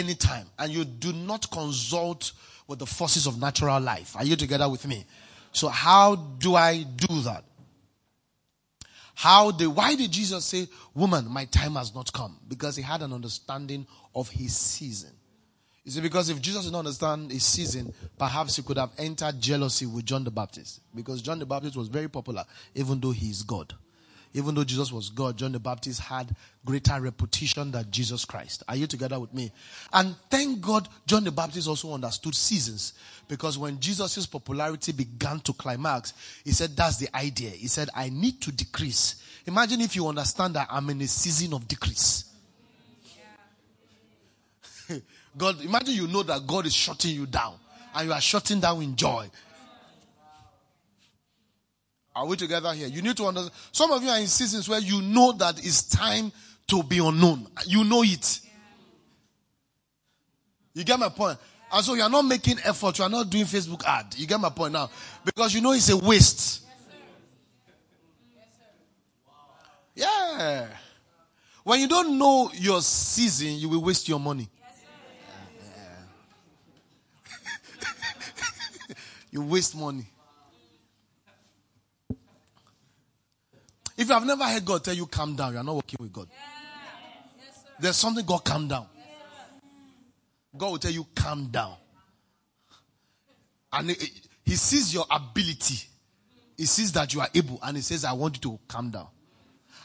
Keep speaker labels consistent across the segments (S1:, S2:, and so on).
S1: any time and you do not consult with the forces of natural life. Are you together with me? So how do I do that? How the why did Jesus say, Woman, my time has not come? Because he had an understanding of his season. You see, because if Jesus did not understand his season, perhaps he could have entered jealousy with John the Baptist. Because John the Baptist was very popular, even though he is God. Even though Jesus was God, John the Baptist had greater reputation than Jesus Christ. Are you together with me? And thank God, John the Baptist also understood seasons. Because when Jesus' popularity began to climax, he said, That's the idea. He said, I need to decrease. Imagine if you understand that I'm in a season of decrease. God, imagine you know that God is shutting you down and you are shutting down in joy. Are we together here? You need to understand. Some of you are in seasons where you know that it's time to be unknown. You know it. You get my point? And so you are not making effort. You are not doing Facebook ad. You get my point now? Because you know it's a waste. Yes, sir. Yeah. When you don't know your season, you will waste your money. you waste money. If you have never heard God tell you calm down, you are not working with God. There's something God calm down. God will tell you calm down. And he sees your ability. He sees that you are able and he says, I want you to calm down.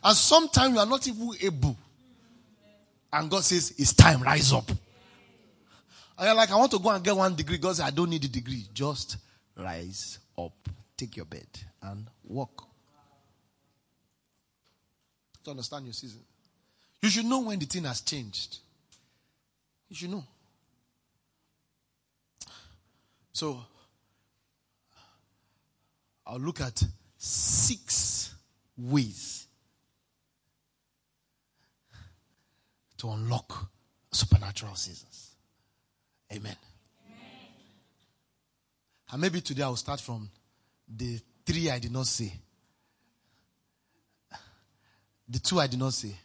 S1: And sometimes you are not even able. And God says, It's time, rise up. And you're like, I want to go and get one degree. God says, I don't need a degree. Just rise up, take your bed, and walk. To understand your season. You should know when the thing has changed. You should know. So, I'll look at six ways to unlock supernatural seasons. Amen. And maybe today I'll start from the three I did not say. The two I did not say.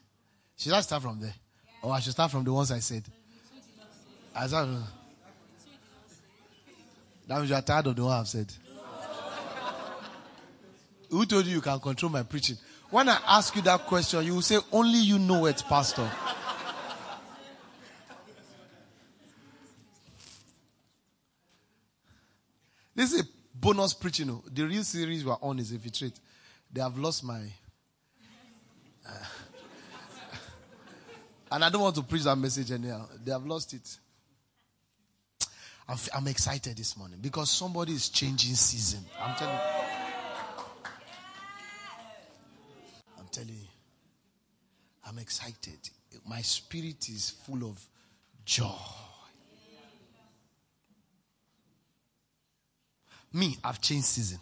S1: Should I start from there? Or I should start from the ones I said? I start from, that means you are tired of the one I've said. Who told you you can control my preaching? When I ask you that question, you will say, Only you know it, Pastor. This is a bonus preaching. Oh. The real series we're on is infiltrate. They have lost my. And I don't want to preach that message anyhow. They have lost it. I'm, I'm excited this morning because somebody is changing season. I'm telling you. I'm telling you. I'm excited. My spirit is full of joy. Me, I've changed season.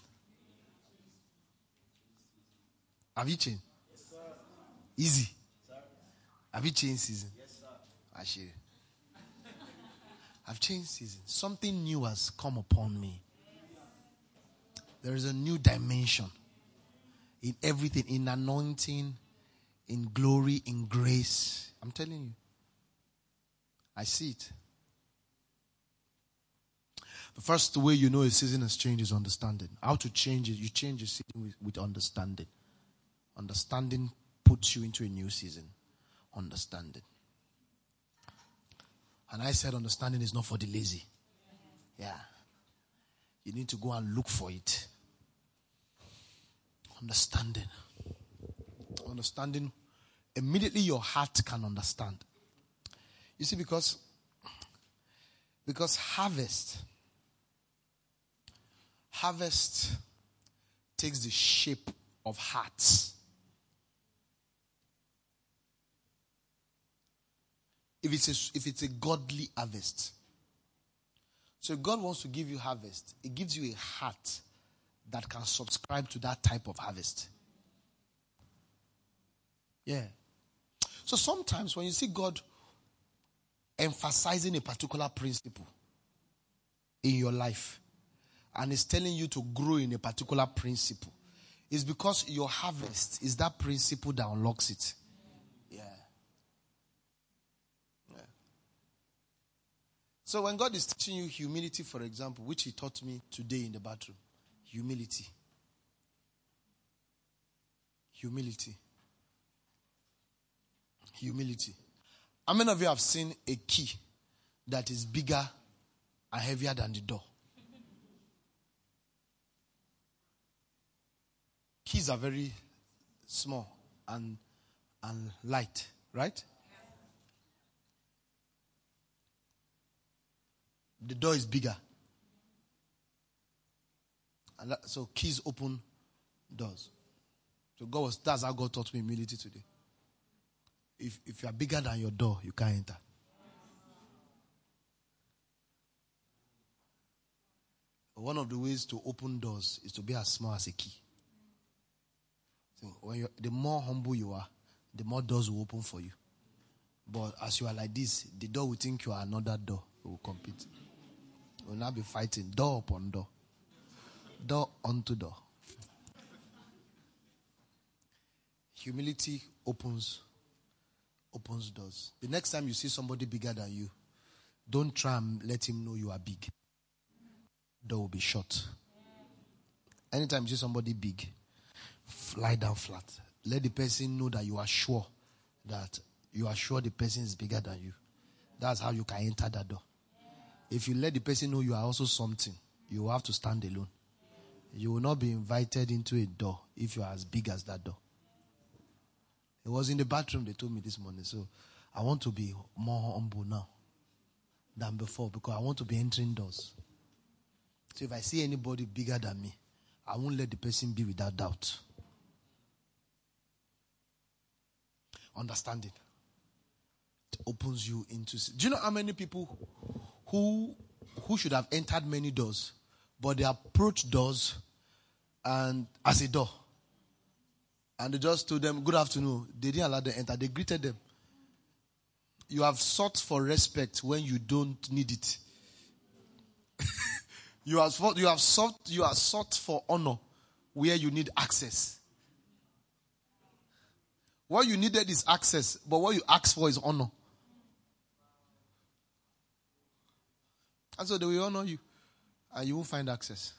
S1: Have you changed? Easy. Sir. Have you changed season? Yes, sir. Actually. I've changed season. Something new has come upon me. There is a new dimension in everything, in anointing, in glory, in grace. I'm telling you. I see it. The first way you know a season has changed is understanding. How to change it? You change a season with, with understanding. Understanding puts you into a new season. Understanding. And I said understanding is not for the lazy. Yeah. You need to go and look for it. Understanding. Understanding. Immediately your heart can understand. You see, because because harvest harvest takes the shape of hearts. If it's a, if it's a godly harvest. So if God wants to give you harvest, it gives you a heart that can subscribe to that type of harvest. Yeah. So sometimes when you see God emphasizing a particular principle in your life, and is telling you to grow in a particular principle is because your harvest is that principle that unlocks it. Yeah. yeah. So when God is teaching you humility, for example, which He taught me today in the bathroom, humility. Humility. Humility. How many of you have seen a key that is bigger and heavier than the door? Keys are very small and, and light, right? The door is bigger. And that, so keys open doors. So God was that's how God taught me humility today. If if you are bigger than your door, you can't enter. One of the ways to open doors is to be as small as a key. So when the more humble you are, the more doors will open for you. But as you are like this, the door will think you are another door. It will compete. Will now be fighting door upon door, door onto door. Humility opens opens doors. The next time you see somebody bigger than you, don't try and let him know you are big. Door will be shut. Anytime you see somebody big, lie down flat. Let the person know that you are sure that you are sure the person is bigger than you. That's how you can enter that door. If you let the person know you are also something, you have to stand alone. You will not be invited into a door if you are as big as that door. It was in the bathroom they told me this morning. So I want to be more humble now than before because I want to be entering doors. So if I see anybody bigger than me, I won't let the person be without doubt. Understanding. It opens you into. Do you know how many people who who should have entered many doors, but they approached doors and as a door. And they just told them, Good afternoon. They didn't allow them enter. They greeted them. You have sought for respect when you don't need it. you have sought, you have sought you have sought for honor where you need access. What you needed is access, but what you ask for is honor. And so they will honor you. And you will find access.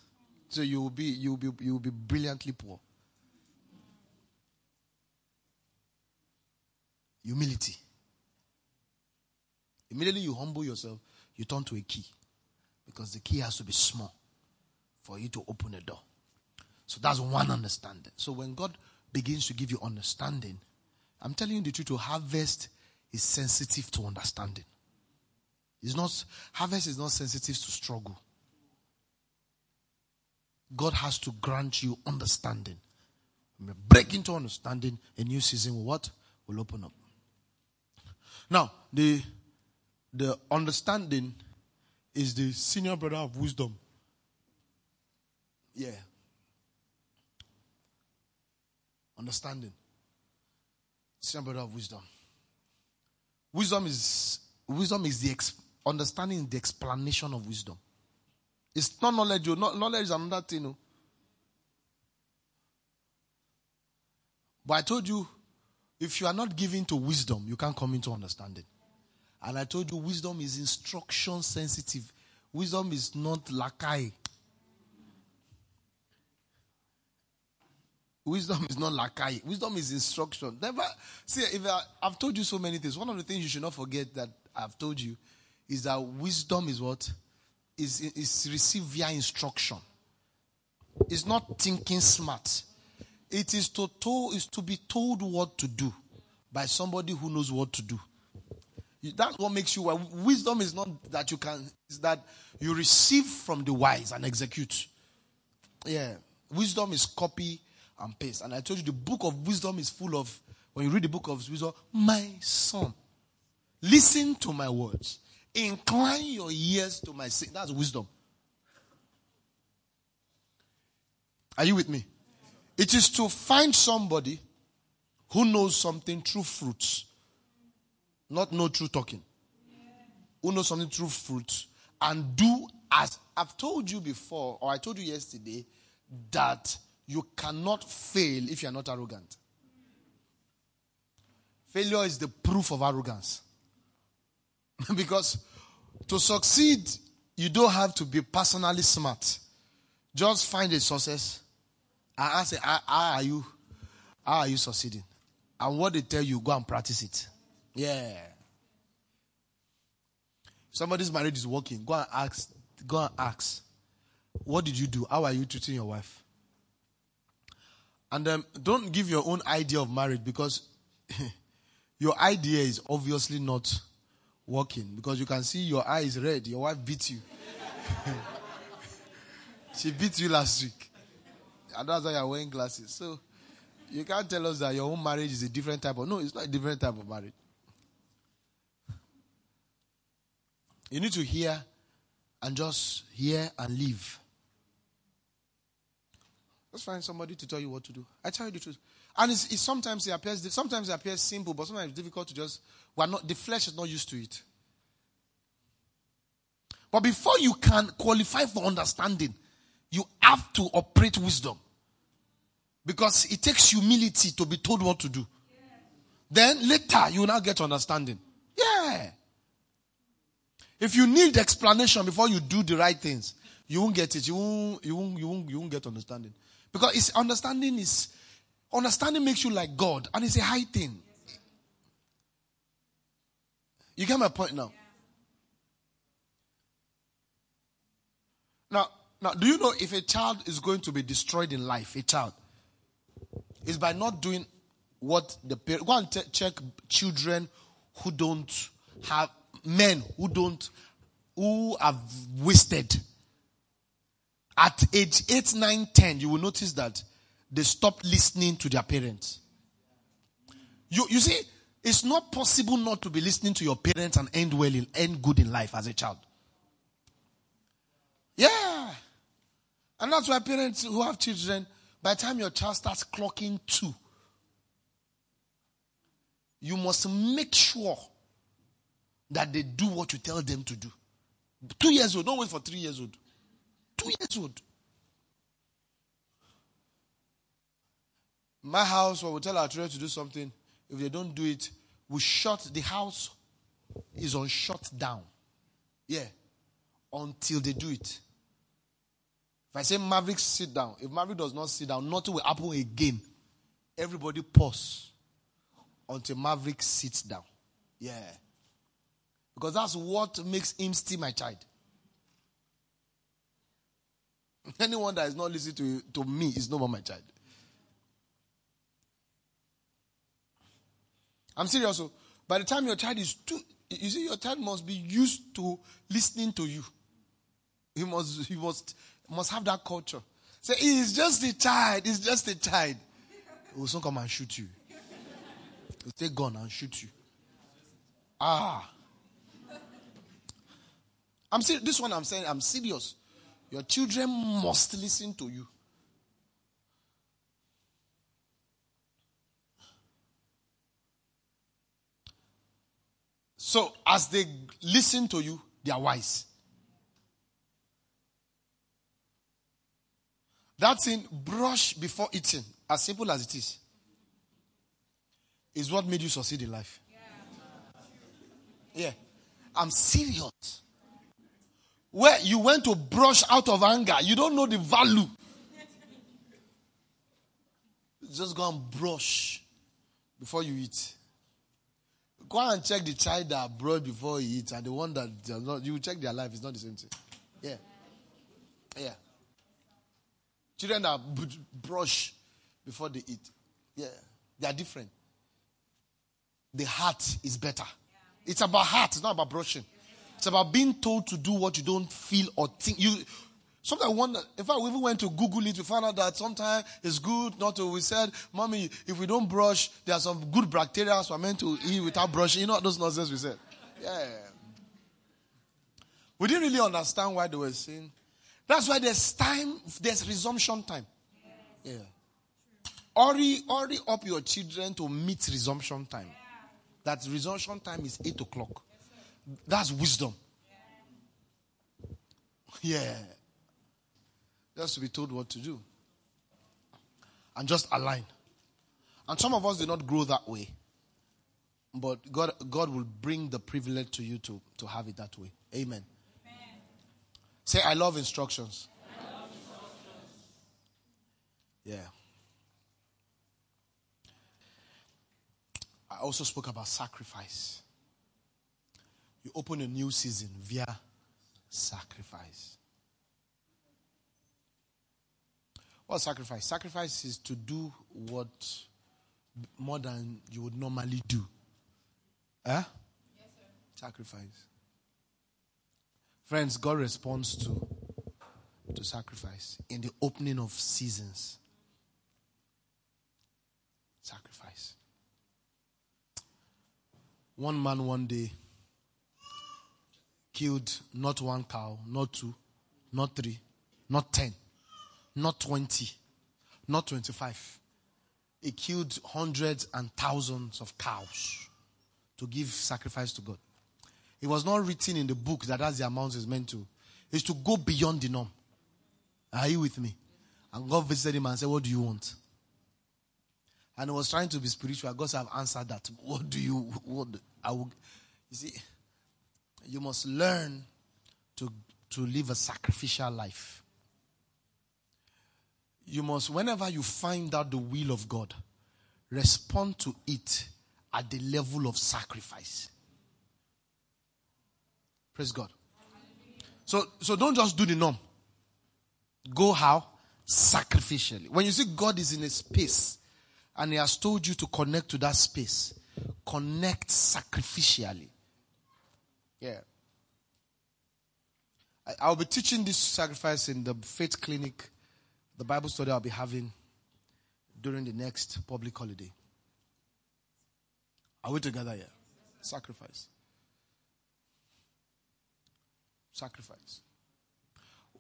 S1: So you will be you will be you will be brilliantly poor. Humility. Immediately you humble yourself, you turn to a key. Because the key has to be small for you to open a door. So that's one understanding. So when God begins to give you understanding, I'm telling you the truth, to harvest is sensitive to understanding. It's not, harvest is not sensitive to struggle. God has to grant you understanding. Break into understanding, a new season will what? Will open up. Now, the the understanding is the senior brother of wisdom. Yeah. Understanding. Senior brother of wisdom. Wisdom is wisdom is the understanding the explanation of wisdom. It's not knowledge. Oh. Knowledge is another thing. Oh. But I told you, if you are not given to wisdom, you can't come into understanding. And I told you, wisdom is instruction sensitive. Wisdom is not lakai. Wisdom is not lakai. Wisdom is instruction. Never see if I, I've told you so many things. One of the things you should not forget that I've told you is that wisdom is what? Is, is received via instruction. It's not thinking smart. It is to, to, is to be told what to do by somebody who knows what to do. That's what makes you well. Wisdom is not that you can, is that you receive from the wise and execute. Yeah. Wisdom is copy and paste. And I told you the book of wisdom is full of, when you read the book of wisdom, my son, listen to my words. Incline your ears to my saying. That's wisdom. Are you with me? It is to find somebody who knows something through fruits, not no true talking. Who knows something through fruits and do as I've told you before, or I told you yesterday, that you cannot fail if you are not arrogant. Failure is the proof of arrogance. because To succeed, you don't have to be personally smart. Just find a success I ask, how, are you? How are you succeeding? And what they tell you, go and practice it. Yeah. Somebody's marriage is working. Go and ask. Go and ask. What did you do? How are you treating your wife? And um, don't give your own idea of marriage because your idea is obviously not working because you can see your eyes red. Your wife beat you. she beat you last week. And that's why you're wearing glasses. So you can't tell us that your own marriage is a different type of no, it's not a different type of marriage. You need to hear and just hear and leave. Just find somebody to tell you what to do. I tell you the truth. And it's, it's sometimes it appears sometimes it appears simple, but sometimes it's difficult to just we're not the flesh is not used to it. But before you can qualify for understanding, you have to operate wisdom. Because it takes humility to be told what to do. Then later you will now get understanding. Yeah. If you need explanation before you do the right things, you won't get it. You won't, you won't, you won't, you won't get understanding. Because it's understanding is understanding makes you like God, and it's a high thing. You get my point now. Now, now, do you know if a child is going to be destroyed in life, a child, is by not doing what the parent. Go and t- check children who don't have men who don't who have wasted. At age 8, 9, 10, you will notice that they stop listening to their parents. You, you see, it's not possible not to be listening to your parents and end well, in, end good in life as a child. Yeah. And that's why parents who have children, by the time your child starts clocking two, you must make sure that they do what you tell them to do. Two years old, don't wait for three years old. Two years old. My house, when we tell our children to do something, if they don't do it, we shut the house is on shut down. Yeah. Until they do it. If I say Maverick sit down, if Maverick does not sit down, nothing will happen again. Everybody pause until Maverick sits down. Yeah. Because that's what makes him still my child. Anyone that is not listening to, to me is no more my child. I'm serious. Also. By the time your child is two, you see, your child must be used to listening to you. He must, he must, must have that culture. Say, he's just a child. He's just a child. He will soon come and shoot you. He'll take gun and shoot you. Ah. I'm serious. This one I'm saying, I'm serious. Your children must listen to you. So, as they listen to you, they are wise. That thing, brush before eating, as simple as it is, is what made you succeed in life. Yeah. I'm serious. Where you went to brush out of anger, you don't know the value. Just go and brush before you eat. Go and check the child that brushed before he eats and the one that not. You check their life, it's not the same thing. Yeah. Yeah. Children that brush before they eat. Yeah. They are different. The heart is better. It's about heart, it's not about brushing. It's about being told to do what you don't feel or think. You sometimes I wonder. In fact, we even went to Google it. We found out that sometimes it's good not to. We said, "Mommy, if we don't brush, there are some good bacteria we're meant to eat without brushing." You know those nonsense we said. Yeah. We didn't really understand why they were saying. That's why there's time. There's resumption time. Yeah. Hurry, hurry up your children to meet resumption time. That resumption time is eight o'clock. That's wisdom. Yeah. Just to be told what to do. And just align. And some of us did not grow that way. But God, God will bring the privilege to you to, to have it that way. Amen. Amen. Say, I love instructions. I love instructions. Yeah. I also spoke about sacrifice. You open a new season via sacrifice. What sacrifice? Sacrifice is to do what more than you would normally do. Eh? Yes, sir. sacrifice. Friends, God responds to, to sacrifice in the opening of seasons. Sacrifice. One man one day killed not one cow, not two, not three, not ten not 20, not 25. He killed hundreds and thousands of cows to give sacrifice to God. It was not written in the book that that's the amount is meant to. It's to go beyond the norm. Are you with me? And God visited him and said, What do you want? And he was trying to be spiritual. God said, I've answered that. What do you what I will you see? You must learn to, to live a sacrificial life you must, whenever you find out the will of God, respond to it at the level of sacrifice. Praise God. So, so don't just do the norm. Go how? Sacrificially. When you see God is in a space and He has told you to connect to that space, connect sacrificially. Yeah. I, I'll be teaching this sacrifice in the faith clinic the Bible study I'll be having during the next public holiday. Are we together here? Sacrifice. Sacrifice.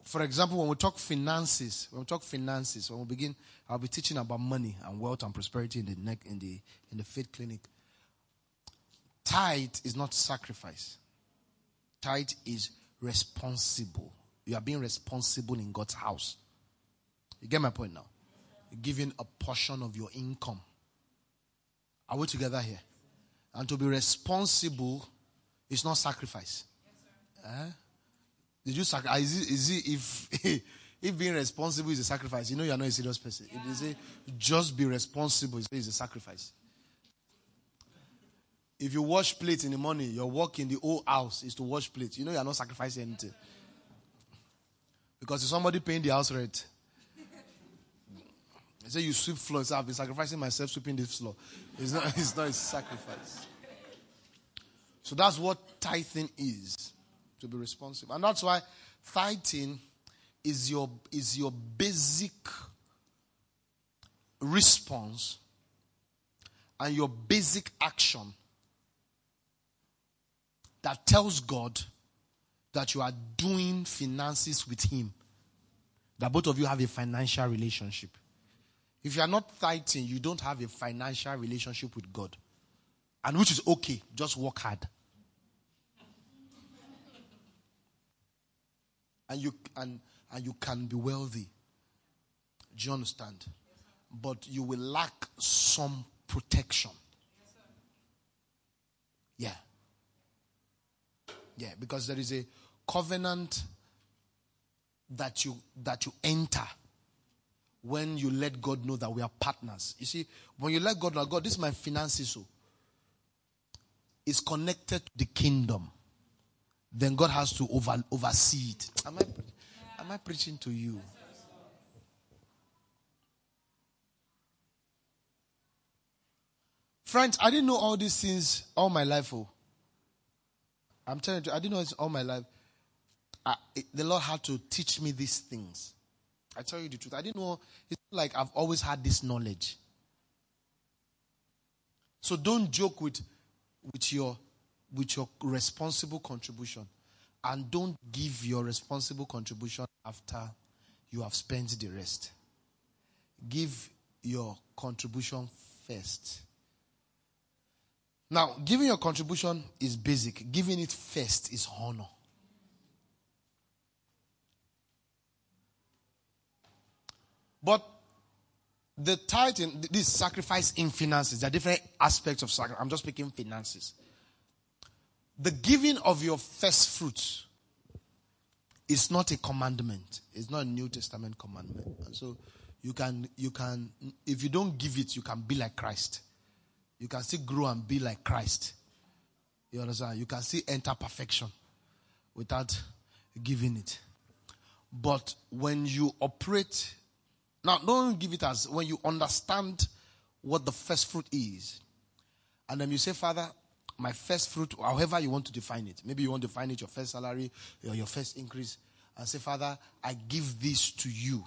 S1: For example, when we talk finances, when we talk finances, when we begin, I'll be teaching about money and wealth and prosperity in the neck in the in the faith clinic. Tithe is not sacrifice. Tithe is responsible. You are being responsible in God's house. You get my point now? You're giving a portion of your income. Are we together here? And to be responsible is not sacrifice. Yes, eh? Did you sacrifice? Is it, is it if if being responsible is a sacrifice, you know you are not a serious person. Yeah. If you say just be responsible, it's a sacrifice. If you wash plates in the morning, your work in the old house is to wash plates. You know you are not sacrificing anything. Because if somebody paying the house rent, Say you sweep floors. I've been sacrificing myself sweeping this floor. It's not, it's not a sacrifice. So that's what tithing is. To be responsible. And that's why tithing is your is your basic response and your basic action that tells God that you are doing finances with Him. That both of you have a financial relationship. If you are not tithing, you don't have a financial relationship with God. And which is okay. Just work hard. And you and and you can be wealthy. Do you understand? But you will lack some protection. Yeah. Yeah, because there is a covenant that you that you enter when you let God know that we are partners. You see, when you let God know, God, this is my finances, so it's connected to the kingdom. Then God has to over, oversee it. Am I, am I preaching to you? Friends, I didn't know all these things all my life. Oh, I'm telling you, I didn't know all my life. I, it, the Lord had to teach me these things. I tell you the truth. I didn't know. It's like I've always had this knowledge. So don't joke with, with your with your responsible contribution. And don't give your responsible contribution after you have spent the rest. Give your contribution first. Now, giving your contribution is basic. Giving it first is honor. But the tithe in this sacrifice in finances, there are different aspects of sacrifice. I'm just speaking finances. The giving of your first fruits is not a commandment. It's not a New Testament commandment. And so you can you can if you don't give it, you can be like Christ. You can still grow and be like Christ. You understand? You can still enter perfection without giving it. But when you operate now, don't give it as when you understand what the first fruit is. And then you say, Father, my first fruit, however you want to define it. Maybe you want to define it your first salary or your first increase. And say, Father, I give this to you.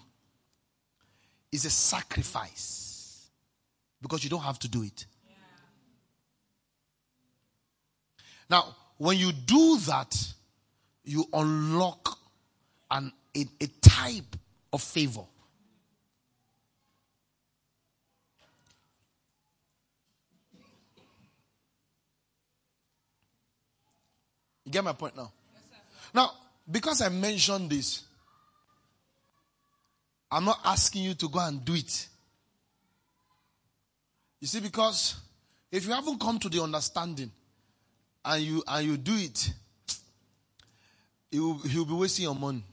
S1: It's a sacrifice. Because you don't have to do it. Yeah. Now, when you do that, you unlock an, a, a type of favor. Get my point now? Yes, now, because I mentioned this, I'm not asking you to go and do it. You see, because if you haven't come to the understanding and you and you do it, you will be wasting your money.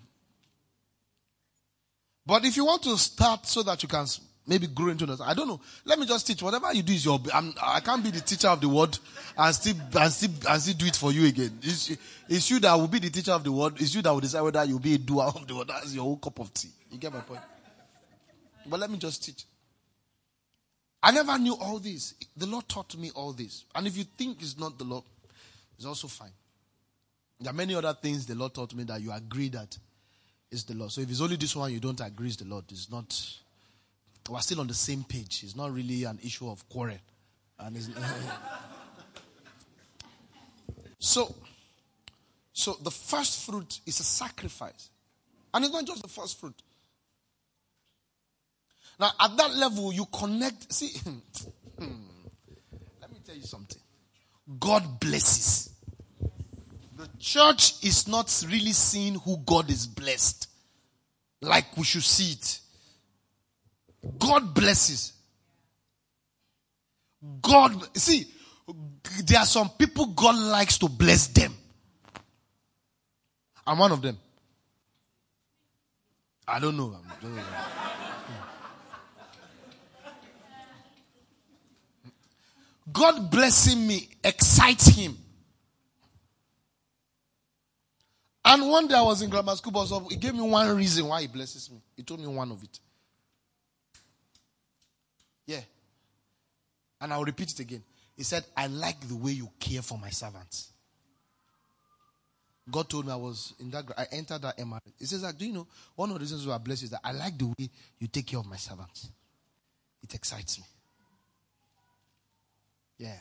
S1: But if you want to start so that you can maybe grow into that. I don't know. Let me just teach. Whatever you do is your. I'm, I can not be the teacher of the word and still and still and still do it for you again. It's, it's you that will be the teacher of the word. It's you that will decide whether you'll be a doer of the word. That's your whole cup of tea. You get my point. But let me just teach. I never knew all this. The Lord taught me all this. And if you think it's not the Lord, it's also fine. There are many other things the Lord taught me that you agree that is the Lord. So if it's only this one you don't agree is the Lord, it's not we're still on the same page. It's not really an issue of quarrel. And so, so the first fruit is a sacrifice. And it's not just the first fruit. Now, at that level, you connect. See, let me tell you something. God blesses. The church is not really seeing who God is blessed like we should see it. God blesses. God, see, there are some people God likes to bless them. I'm one of them. I don't know. God blessing me excites him. And one day I was in grammar school, but he gave me one reason why he blesses me. He told me one of it. Yeah. And I'll repeat it again. He said, I like the way you care for my servants. God told me I was in that, I entered that MR. He says, like, Do you know, one of the reasons why I bless is that I like the way you take care of my servants. It excites me. Yeah.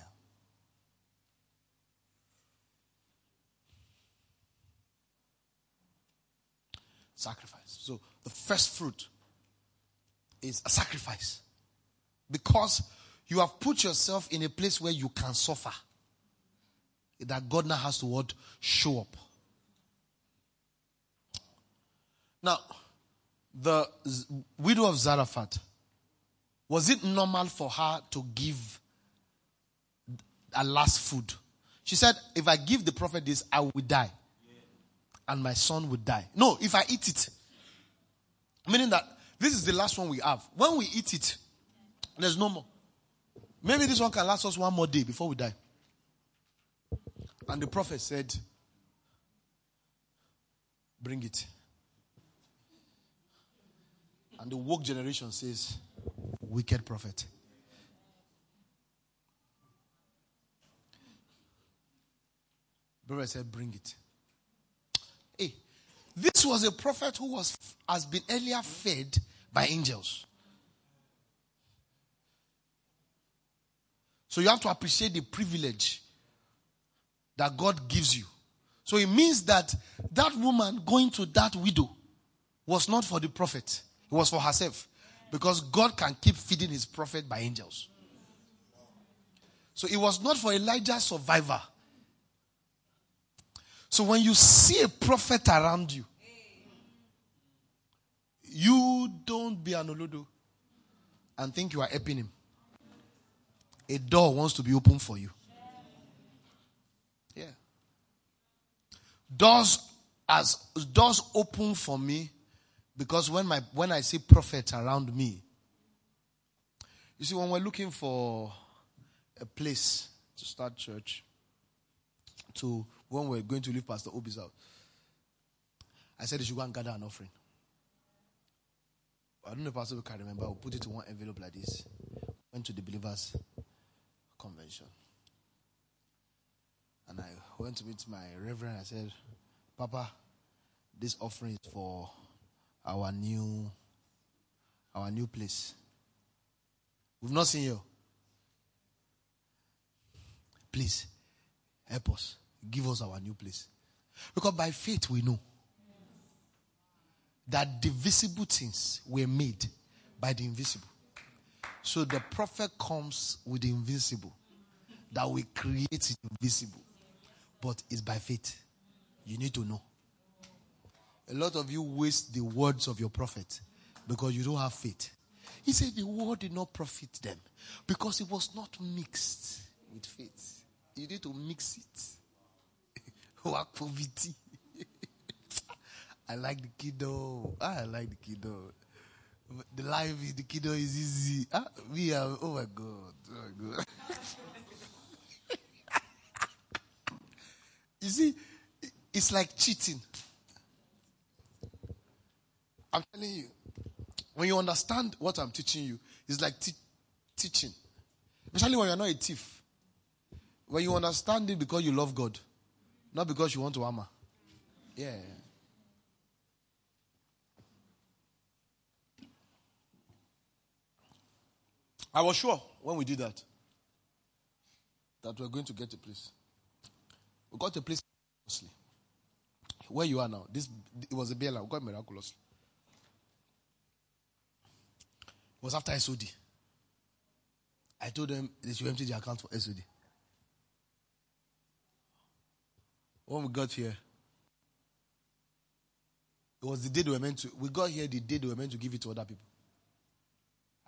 S1: Sacrifice. So the first fruit is a sacrifice. Because you have put yourself in a place where you can suffer. That God now has to what? Show up. Now, the widow of Zarephath, was it normal for her to give a last food? She said, if I give the prophet this, I will die. And my son will die. No, if I eat it. Meaning that this is the last one we have. When we eat it, there's no more. Maybe this one can last us one more day before we die. And the prophet said, Bring it. And the woke generation says, Wicked prophet. Brother said, Bring it. Hey, this was a prophet who was has been earlier fed by angels. So you have to appreciate the privilege that God gives you. So it means that that woman going to that widow was not for the prophet, it was for herself. Because God can keep feeding his prophet by angels. So it was not for Elijah's survivor. So when you see a prophet around you, you don't be an olodo. and think you are helping him. A door wants to be open for you. Yeah. Doors as doors open for me because when my when I see prophets around me, you see, when we're looking for a place to start church, to when we're going to leave Pastor Obi's house, I said they should go and gather an offering. I don't know if Pastor can remember. I'll put it in one envelope like this. Went to the believers convention. And I went to meet my reverend. I said, Papa, this offering is for our new our new place. We've not seen you. Please help us. Give us our new place. Because by faith we know that the visible things were made by the invisible. So the prophet comes with the invisible that we create invisible. But it's by faith. You need to know. A lot of you waste the words of your prophet because you don't have faith. He said the word did not profit them because it was not mixed with faith. You need to mix it. Work poverty. I like the kiddo. Ah, I like the kiddo. The life is the kiddo is easy. Ah, we are. Oh my god. Oh my god. you see, it's like cheating. I'm telling you, when you understand what I'm teaching you, it's like te- teaching. Especially when you're not a thief. When you understand it because you love God, not because you want to hammer. Yeah. I was sure when we did that that we are going to get a place. We got a place miraculously. Where you are now, this it was a Bela. We got miraculously. It was after SOD. I told them they should empty the account for SOD. When we got here, it was the day they were meant to. We got here the day they were meant to give it to other people.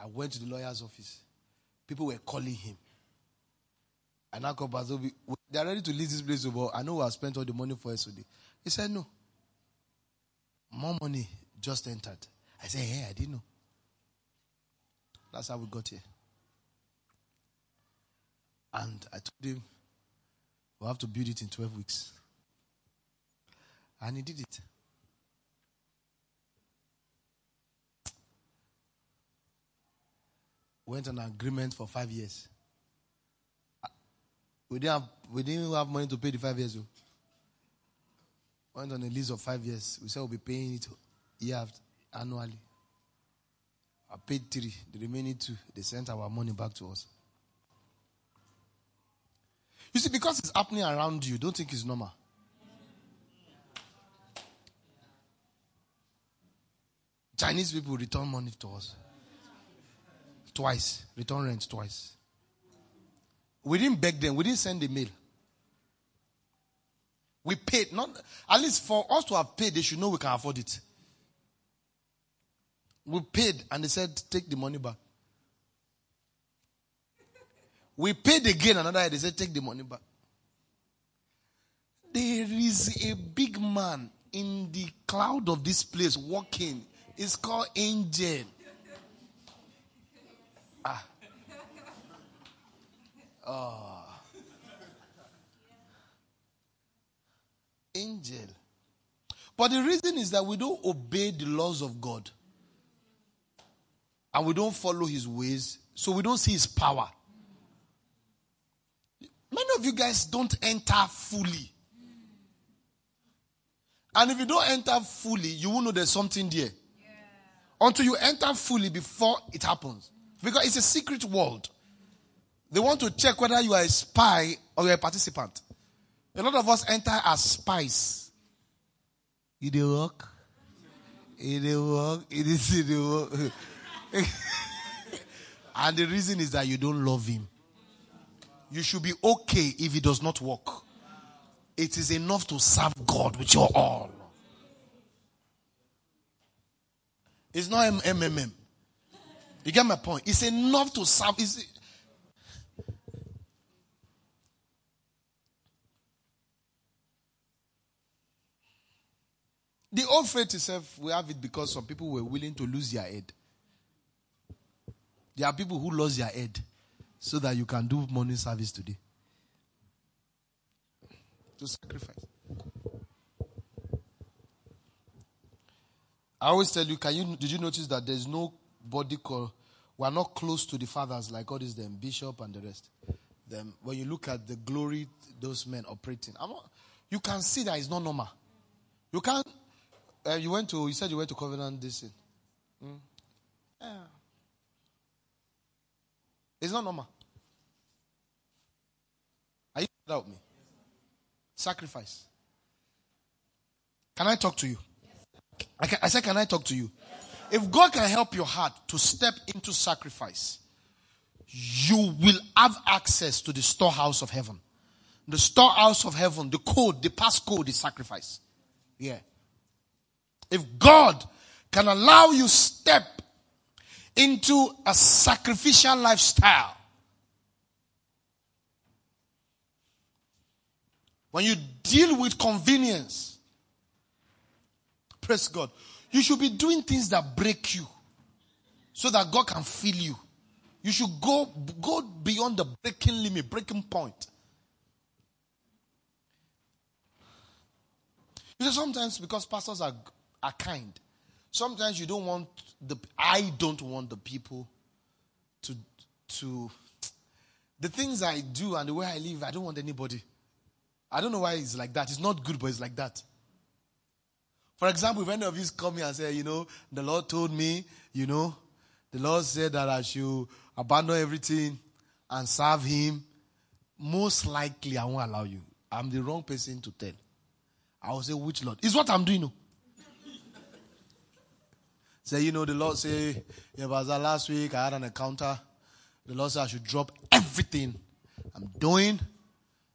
S1: I went to the lawyer's office. People were calling him. And now come they are ready to leave this place, but I know I spent all the money for SOD. He said, No. More money just entered. I said, Hey, I didn't know. That's how we got here. And I told him, We'll have to build it in 12 weeks. And he did it. Went on an agreement for five years. We didn't have, we didn't have money to pay the five years. Though. Went on a lease of five years. We said we'll be paying it year annually. I paid three. The remaining two, they sent our money back to us. You see, because it's happening around you, don't think it's normal. Chinese people return money to us. Twice. Return rent twice. We didn't beg them. We didn't send the mail. We paid. Not at least for us to have paid, they should know we can afford it. We paid and they said, take the money back. We paid again another day. They said, take the money back. There is a big man in the cloud of this place walking. It's called Angel. Ah. Oh. Angel. But the reason is that we don't obey the laws of God and we don't follow his ways, so we don't see his power. Many of you guys don't enter fully. And if you don't enter fully, you will know there's something there. Yeah. Until you enter fully before it happens. Because it's a secret world. They want to check whether you are a spy or you're a participant. A lot of us enter as spies. You do work. You do work. It is you do work. and the reason is that you don't love him. You should be okay if it does not work. It is enough to serve God with your all. It's not MMM. You get my point? It's enough to serve. It's, the old faith itself, we have it because some people were willing to lose their head. There are people who lost their head so that you can do morning service today. To sacrifice. I always tell you, can you did you notice that there's no body call we are not close to the fathers like all these them bishop and the rest. Them when you look at the glory those men operating, not, you can see that it's not normal. You can't. Uh, you went to. You said you went to covenant this. Mm. Yeah. It's not normal. Are you without me? Sacrifice. Can I talk to you? I, can, I said, Can I talk to you? If God can help your heart to step into sacrifice, you will have access to the storehouse of heaven. The storehouse of heaven, the code, the passcode is sacrifice. Yeah. If God can allow you step into a sacrificial lifestyle, when you deal with convenience, praise God, you should be doing things that break you so that God can feel you. You should go, go beyond the breaking limit, breaking point. You know, sometimes because pastors are, are kind, sometimes you don't want the, I don't want the people to, to, the things I do and the way I live, I don't want anybody. I don't know why it's like that. It's not good, but it's like that. For example, if any of you come here and say, you know, the Lord told me, you know, the Lord said that I should abandon everything and serve Him, most likely I won't allow you. I'm the wrong person to tell. I will say, which Lord? It's what I'm doing. No? say, you know, the Lord say, yeah, but last week I had an encounter. The Lord said I should drop everything I'm doing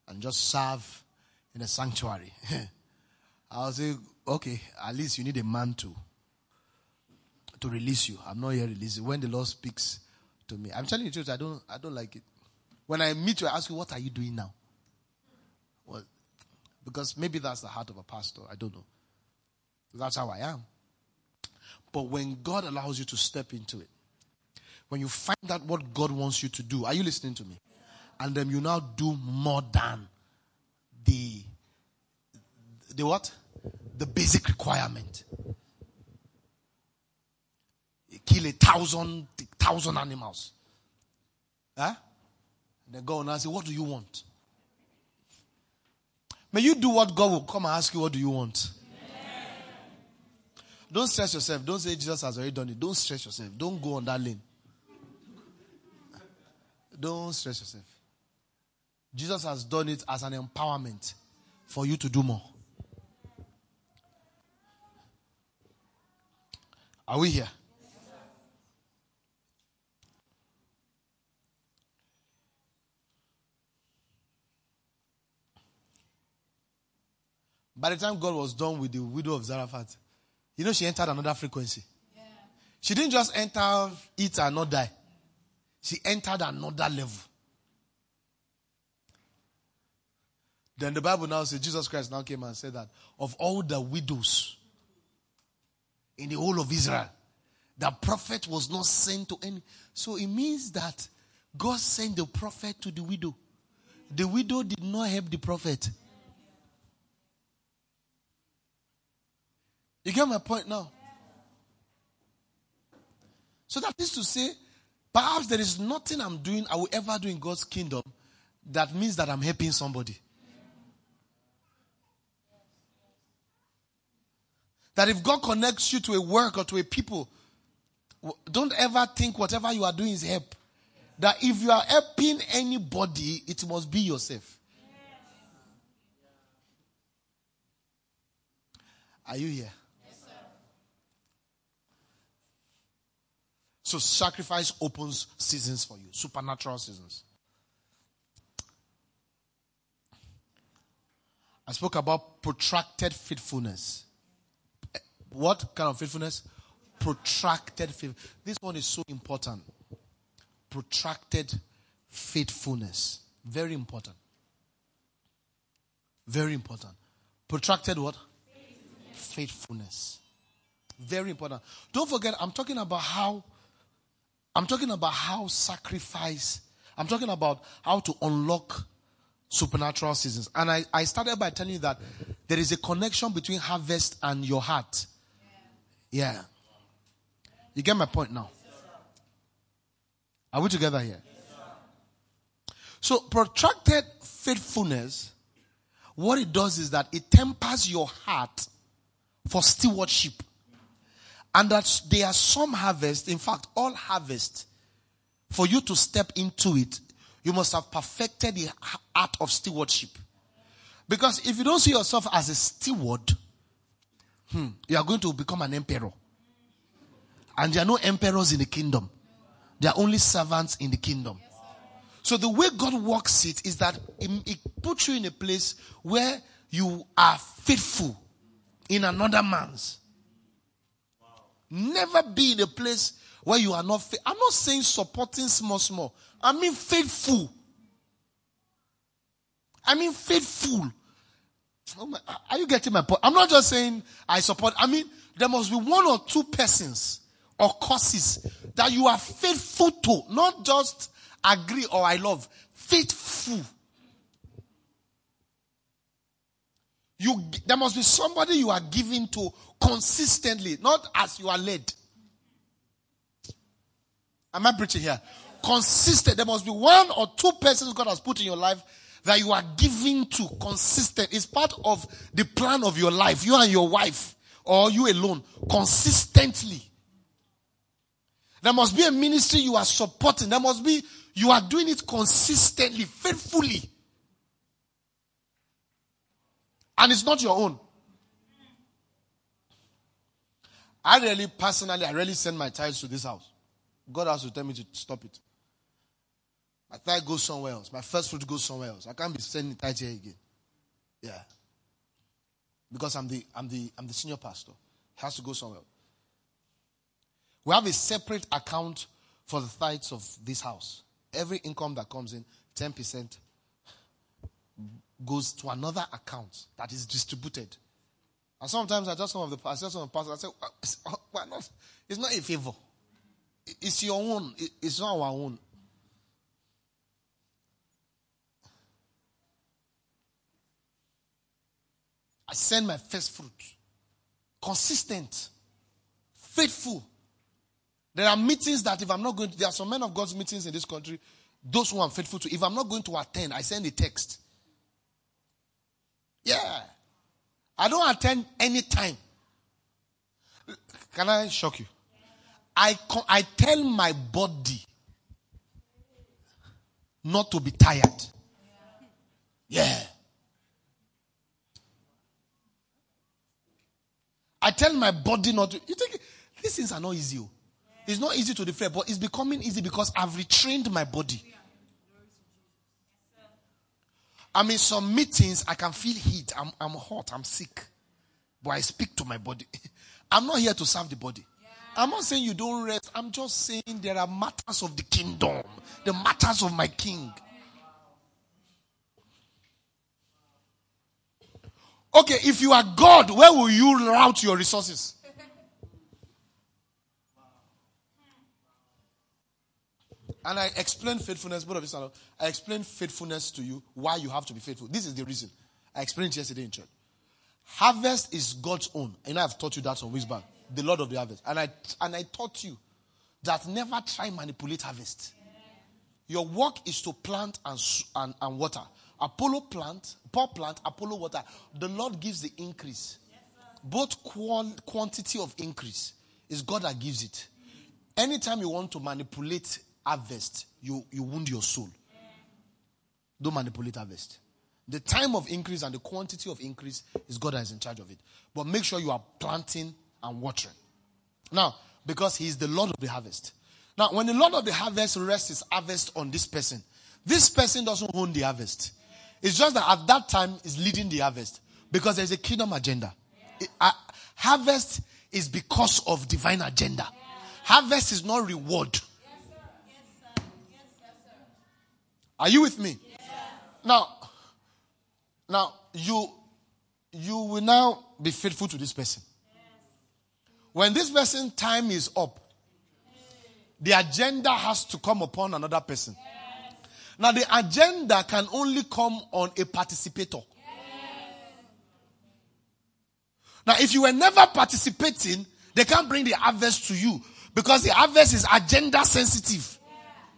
S1: and just serve in a sanctuary. I'll say, okay, at least you need a man to to release you. I'm not here releasing. When the Lord speaks to me, I'm telling you the truth. I don't. I don't like it. When I meet you, I ask you, "What are you doing now?" Well, because maybe that's the heart of a pastor. I don't know. That's how I am. But when God allows you to step into it, when you find out what God wants you to do, are you listening to me? And then you now do more than the the what? The basic requirement. You kill a thousand, thousand animals. Huh? And go and say, What do you want? May you do what God will come and ask you, What do you want? Don't stress yourself. Don't say Jesus has already done it. Don't stress yourself. Don't go on that lane. Don't stress yourself. Jesus has done it as an empowerment for you to do more. Are we here? By the time God was done with the widow of Zarephath, you know, she entered another frequency. Yeah. She didn't just enter, it and not die. She entered another level. Then the Bible now says Jesus Christ now came and said that of all the widows in the whole of Israel. The prophet was not sent to any. So it means that God sent the prophet to the widow. The widow did not help the prophet. You get my point now? So that is to say, perhaps there is nothing I'm doing, I will ever do in God's kingdom that means that I'm helping somebody. That if God connects you to a work or to a people, don't ever think whatever you are doing is help. That if you are helping anybody, it must be yourself. Are you here? Yes, so sacrifice opens seasons for you, supernatural seasons. I spoke about protracted faithfulness. What kind of faithfulness? protracted faith. This one is so important. Protracted faithfulness. Very important. Very important. Protracted what? Faithfulness. faithfulness. Very important. Don't forget, I'm talking about how I'm talking about how sacrifice, I'm talking about how to unlock supernatural seasons. And I, I started by telling you that there is a connection between harvest and your heart. Yeah. You get my point now? Are we together here? So, protracted faithfulness, what it does is that it tempers your heart for stewardship. And that there are some harvest, in fact, all harvest, for you to step into it, you must have perfected the art of stewardship. Because if you don't see yourself as a steward, hmm, you are going to become an emperor. And there are no emperors in the kingdom. There are only servants in the kingdom. So the way God works it is that it puts you in a place where you are faithful in another man's. Never be in a place where you are not. Fa- I'm not saying supporting small, small. I mean faithful. I mean faithful. Oh my, uh, are you getting my point? I'm not just saying I support. I mean there must be one or two persons or causes that you are faithful to, not just agree or I love. Faithful. You, there must be somebody you are giving to consistently, not as you are led. Am I preaching here? Consistent. There must be one or two persons God has put in your life that you are giving to consistent. is part of the plan of your life. You and your wife or you alone consistently. There must be a ministry you are supporting. There must be, you are doing it consistently, faithfully. And it's not your own. I really, personally, I really send my tithes to this house. God has to tell me to stop it. My tithe goes somewhere else. My first fruit goes somewhere else. I can't be sending tithe here again. Yeah. Because I'm the I'm the I'm the senior pastor. It has to go somewhere. We have a separate account for the tithes of this house. Every income that comes in, 10% goes to another account that is distributed. And sometimes I just some of the pastors, some of the pastors, I say, why not? It's not a favor. It's your own. It's not our own. Send my first fruit. Consistent. Faithful. There are meetings that if I'm not going to, there are some men of God's meetings in this country, those who I'm faithful to. If I'm not going to attend, I send a text. Yeah. I don't attend any time. Can I shock you? I, I tell my body not to be tired. Yeah. I tell my body not to. You think these things are not easy? Oh. It's not easy to defend, but it's becoming easy because I've retrained my body. I'm in some meetings, I can feel heat. I'm, I'm hot, I'm sick. But I speak to my body. I'm not here to serve the body. I'm not saying you don't rest. I'm just saying there are matters of the kingdom, the matters of my king. Okay, if you are God, where will you route your resources? And I explain faithfulness, both of you, I explain faithfulness to you, why you have to be faithful. This is the reason. I explained it yesterday in church. Harvest is God's own. And I've taught you that some weeks back. The Lord of the harvest. And I, and I taught you that never try manipulate harvest. Your work is to plant and, and, and water. Apollo plant, Plant, Apollo water. The Lord gives the increase. Both quantity of increase is God that gives it. Anytime you want to manipulate harvest, you, you wound your soul. Don't manipulate harvest. The time of increase and the quantity of increase is God that is in charge of it. But make sure you are planting and watering. Now, because He is the Lord of the harvest. Now, when the Lord of the harvest rests his harvest on this person, this person doesn't own the harvest. It's just that at that time is leading the harvest because there's a kingdom agenda. It, uh, harvest is because of divine agenda. Harvest is not reward. Are you with me? Now, now you you will now be faithful to this person. When this person time is up, the agenda has to come upon another person. Now the agenda can only come on a participator. Now if you were never participating, they can't bring the harvest to you because the harvest is agenda sensitive.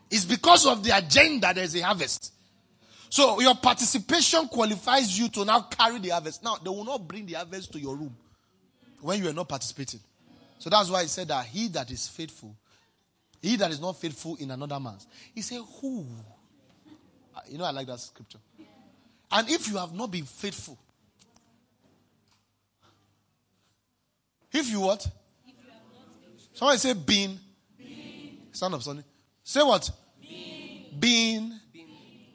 S1: It's because of the agenda there's a harvest. So your participation qualifies you to now carry the harvest. Now they will not bring the harvest to your room when you are not participating. So that's why he said that he that is faithful, he that is not faithful in another man's. He said, Who? You know, I like that scripture. And if you have not been faithful, if you what? Somebody say been. Being. Stand up, Sonny. Say what? Been. being.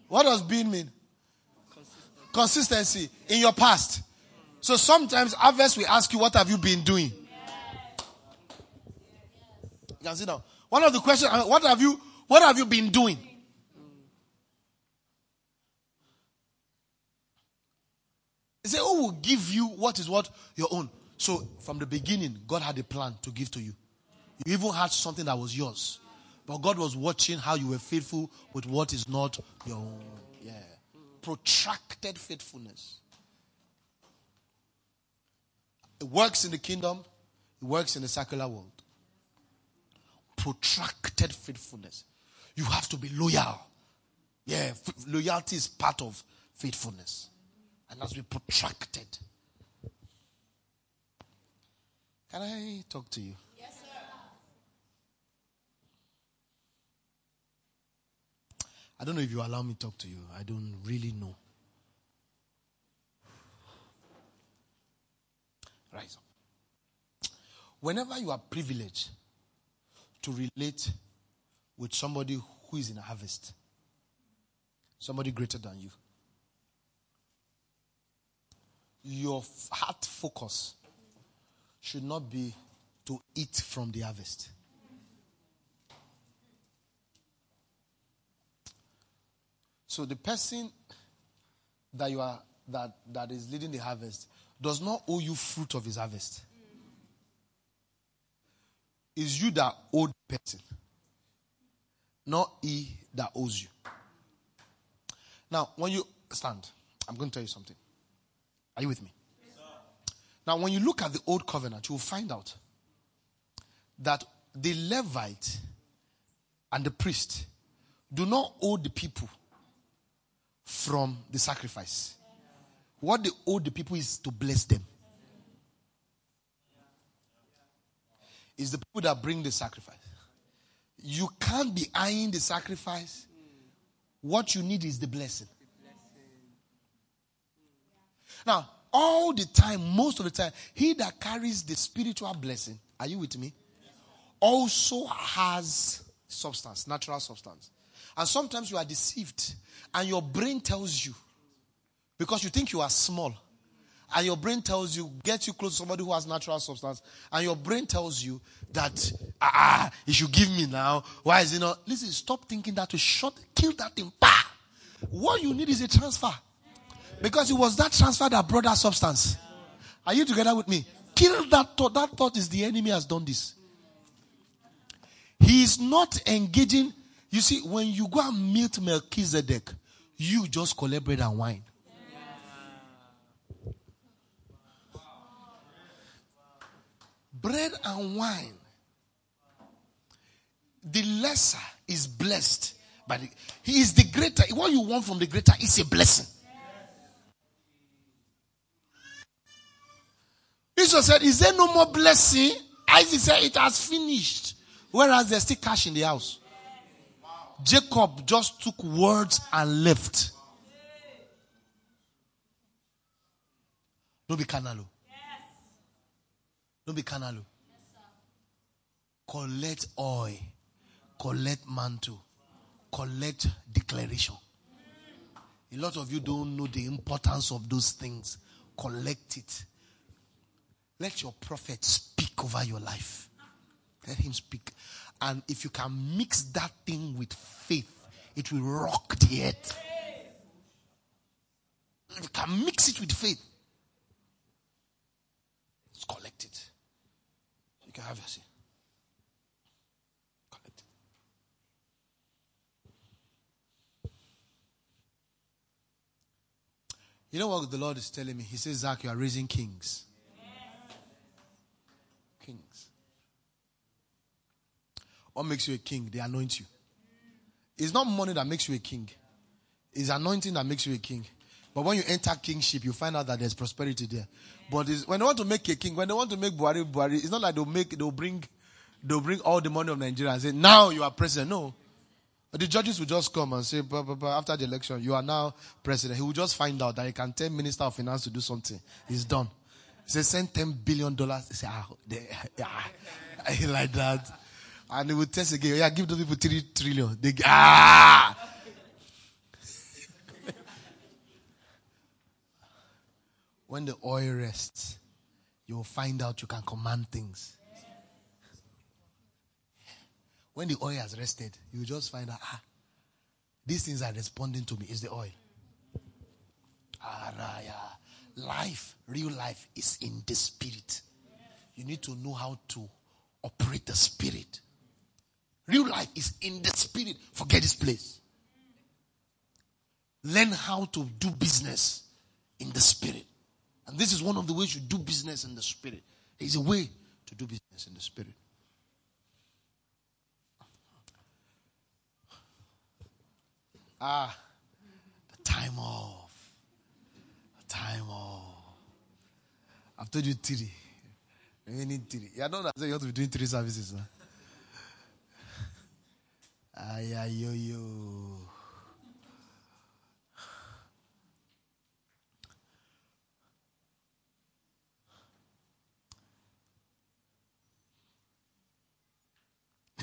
S1: What does been mean? Consistency. Consistency in your past. So sometimes harvest we ask you, what have you been doing? You can sit down. One of the questions, uh, what have you, what have you been doing? He said, Who will give you what is what? Your own. So from the beginning, God had a plan to give to you. You even had something that was yours. But God was watching how you were faithful with what is not your own. Yeah. Protracted faithfulness. It works in the kingdom, it works in the secular world. Protracted faithfulness. You have to be loyal. Yeah, f- loyalty is part of faithfulness. And has to be protracted. Can I talk to you? Yes, sir. I don't know if you allow me to talk to you. I don't really know. Rise up. Whenever you are privileged to relate with somebody who is in a harvest, somebody greater than you, your heart focus should not be to eat from the harvest. So the person that you are that that is leading the harvest does not owe you fruit of his harvest. It's you that owe the person, not he that owes you. Now, when you stand, I'm going to tell you something. Are you with me? now, when you look at the old covenant, you will find out that the Levite and the priest do not owe the people from the sacrifice. What they owe the people is to bless them. It's the people that bring the sacrifice. You can't be eyeing the sacrifice. What you need is the blessing. Now, all the time, most of the time, he that carries the spiritual blessing, are you with me? Also has substance, natural substance. And sometimes you are deceived and your brain tells you, because you think you are small, and your brain tells you, get you close to somebody who has natural substance, and your brain tells you that, ah, you should give me now. Why is it not? Listen, stop thinking that to shut, kill that thing. Bah! What you need is a transfer. Because it was that transfer that brought that substance. Are you together with me? Kill that thought. That thought is the enemy has done this. He is not engaging you see, when you go and meet Melchizedek, you just collect bread and wine. Bread and wine. The lesser is blessed by the, he is the greater. What you want from the greater is a blessing. Jesus said, Is there no more blessing? Isaac said, It has finished. Whereas there's still cash in the house. Jacob just took words and left. No be canalo. No be canalo. Collect oil. Collect mantle. Collect declaration. A lot of you don't know the importance of those things. Collect it. Let your prophet speak over your life. Let him speak. And if you can mix that thing with faith, it will rock the earth. You can mix it with faith, let's collect it. You can have your. Collect it. You know what the Lord is telling me? He says, Zach, you are raising. Kings. What makes you a king? They anoint you. It's not money that makes you a king. It's anointing that makes you a king. But when you enter kingship, you find out that there's prosperity there. But when they want to make a king, when they want to make Buhari Buhari, it's not like they'll make they'll bring they'll bring all the money of Nigeria and say, now you are president. No. The judges will just come and say, bah, bah, bah, after the election, you are now president. He will just find out that he can tell Minister of Finance to do something. He's done. He says, send $10 billion. He say, ah, they, ah, like that. And he will test again. Yeah, give those people three trillion. They, ah! when the oil rests, you will find out you can command things. When the oil has rested, you just find out, ah, these things are responding to me. Is the oil. Araya. Life, real life, is in the spirit. You need to know how to operate the spirit. Real life is in the spirit. Forget this place. Learn how to do business in the spirit. And this is one of the ways you do business in the spirit. There is a way to do business in the spirit. Ah, the time off. The time off. I've told you three. Need three. You don't know you have to be doing three services. Huh? Ay, ay, yo, yo.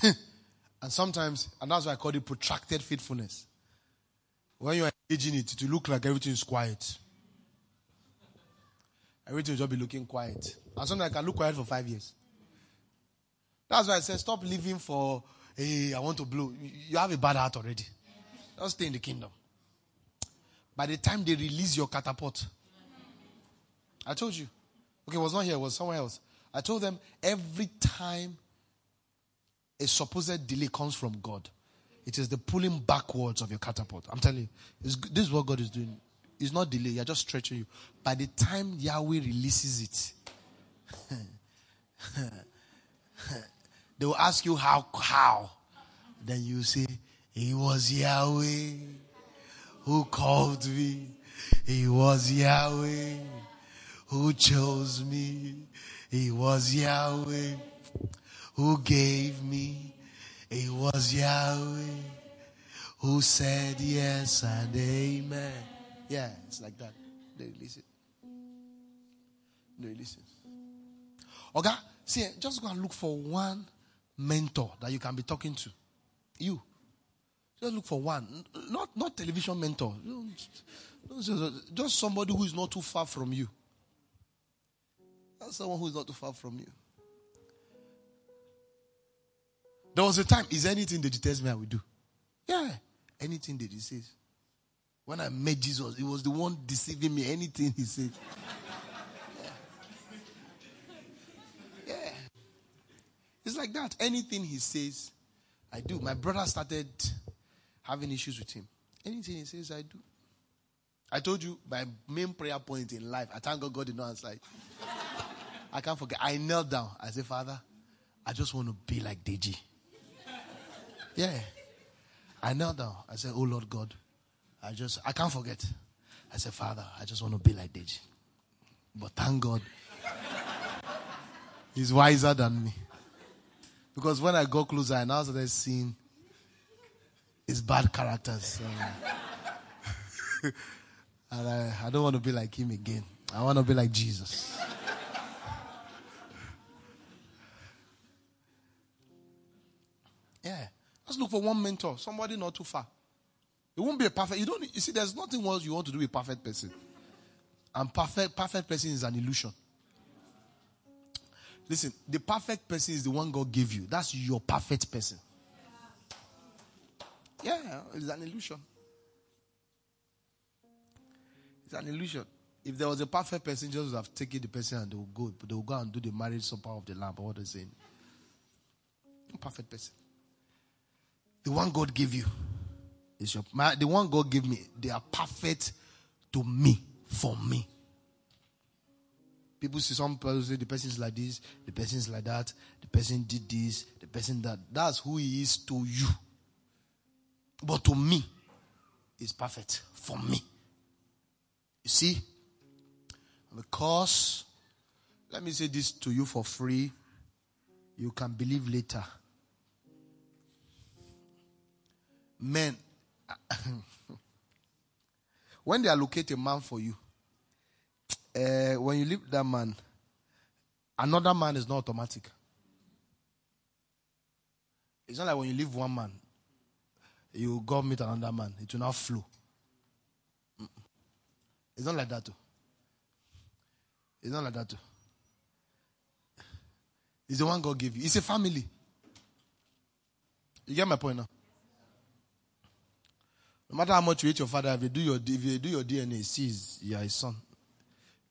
S1: and sometimes, and that's why I call it protracted faithfulness. When you are engaging it, to look like everything is quiet. Everything will just be looking quiet. And sometimes I can look quiet for five years. That's why I said, stop living for Hey, I want to blow. You have a bad heart already. Just stay in the kingdom. By the time they release your catapult, I told you. Okay, it was not here, it was somewhere else. I told them every time a supposed delay comes from God, it is the pulling backwards of your catapult. I'm telling you, this is what God is doing. It's not delay, you're just stretching you. By the time Yahweh releases it, They will ask you how, how. Then you say, it was Yahweh who called me. It was Yahweh who chose me. It was Yahweh who gave me. It was Yahweh who said yes and amen. Yeah, it's like that. They release it. They release it. Okay, see, just go and look for one mentor that you can be talking to. You. Just look for one. Not, not television mentor. Just somebody who is not too far from you. That's someone who is not too far from you. There was a time, is anything that tells me I will do? Yeah. Anything that he says. When I met Jesus, he was the one deceiving me. Anything he said. It's like that. Anything he says, I do. My brother started having issues with him. Anything he says, I do. I told you my main prayer point in life. I thank God God did not answer. I can't forget. I knelt down. I said, Father, I just want to be like Deji. Yeah. I knelt down. I said, Oh Lord God, I just, I can't forget. I said, Father, I just want to be like Deji. But thank God, He's wiser than me. Because when I got closer, I now started seeing his bad characters. and I, I don't want to be like him again. I want to be like Jesus. yeah. Let's look for one mentor, somebody not too far. It won't be a perfect. You don't. You see, there's nothing else you want to do with a perfect person. And perfect, perfect person is an illusion. Listen, the perfect person is the one God gave you. That's your perfect person. Yeah, it's an illusion. It's an illusion. If there was a perfect person, just would have taken the person and they would go. They would go and do the marriage supper of the lamb. What they're saying. Perfect person. The one God gave you is your my, the one God gave me. They are perfect to me for me. People see some person, the person is like this, the person is like that, the person did this, the person that. That's who he is to you. But to me, is perfect for me. You see? Because, let me say this to you for free, you can believe later. Men, when they allocate a man for you, uh, when you leave that man, another man is not automatic. It's not like when you leave one man, you go meet another man. It will not flow. It's not like that too. It's not like that too. It's the one God gave you. It's a family. You get my point now? No matter how much you hate your father, if you do your if you do your DNA, sees you are his son.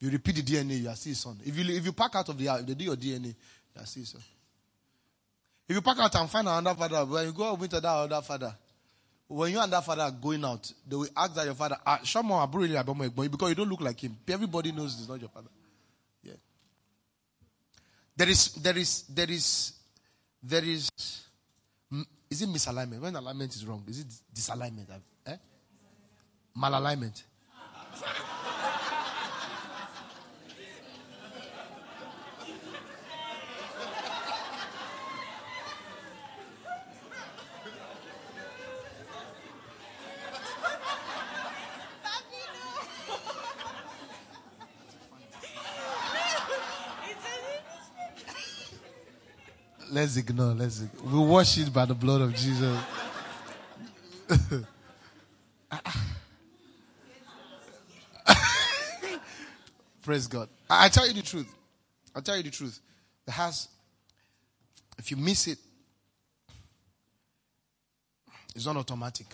S1: You repeat the DNA, you are his son. If you if you pack out of the they do your DNA, you are his son. If you pack out and find another father, when you go with that other father, when you and that father are going out, they will ask that your father, ah, Shamo Aburi because you don't look like him. Everybody knows he's not your father. Yeah. There is, there is, there is, there is, is it misalignment? When alignment is wrong, is it disalignment? Eh? Malalignment. Let's ignore. Let's ignore. we wash it by the blood of Jesus. Praise God. I, I tell you the truth. I tell you the truth. The house, If you miss it, it's not automatic.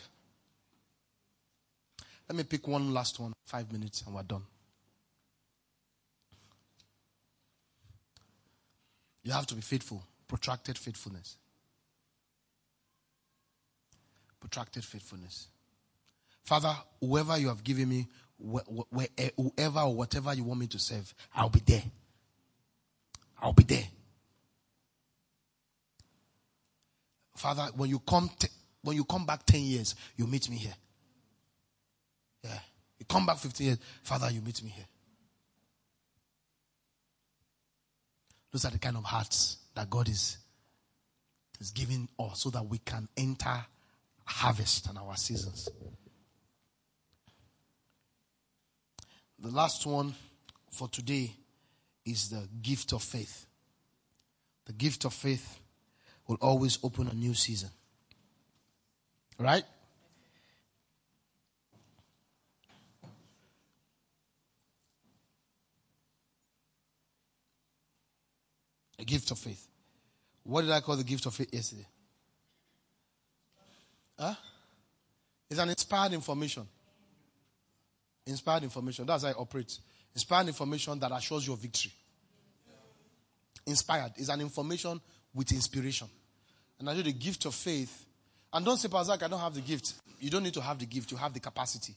S1: Let me pick one last one. Five minutes and we're done. You have to be faithful protracted faithfulness. Protracted faithfulness. Father, whoever you have given me, eh, whoever or whatever you want me to serve, I'll be there. I'll be there. Father, when you come, t- when you come back ten years, you meet me here. Yeah, you come back fifteen years, Father, you meet me here. Those are the kind of hearts that God is, is giving us so that we can enter harvest and our seasons. The last one for today is the gift of faith. The gift of faith will always open a new season. Right? A gift of faith. What did I call the gift of faith yesterday? Huh? It's an inspired information. Inspired information. That's how I operate. Inspired information that assures your victory. Inspired is an information with inspiration. And I do the gift of faith. And don't say, Pastor, I don't have the gift. You don't need to have the gift. You have the capacity.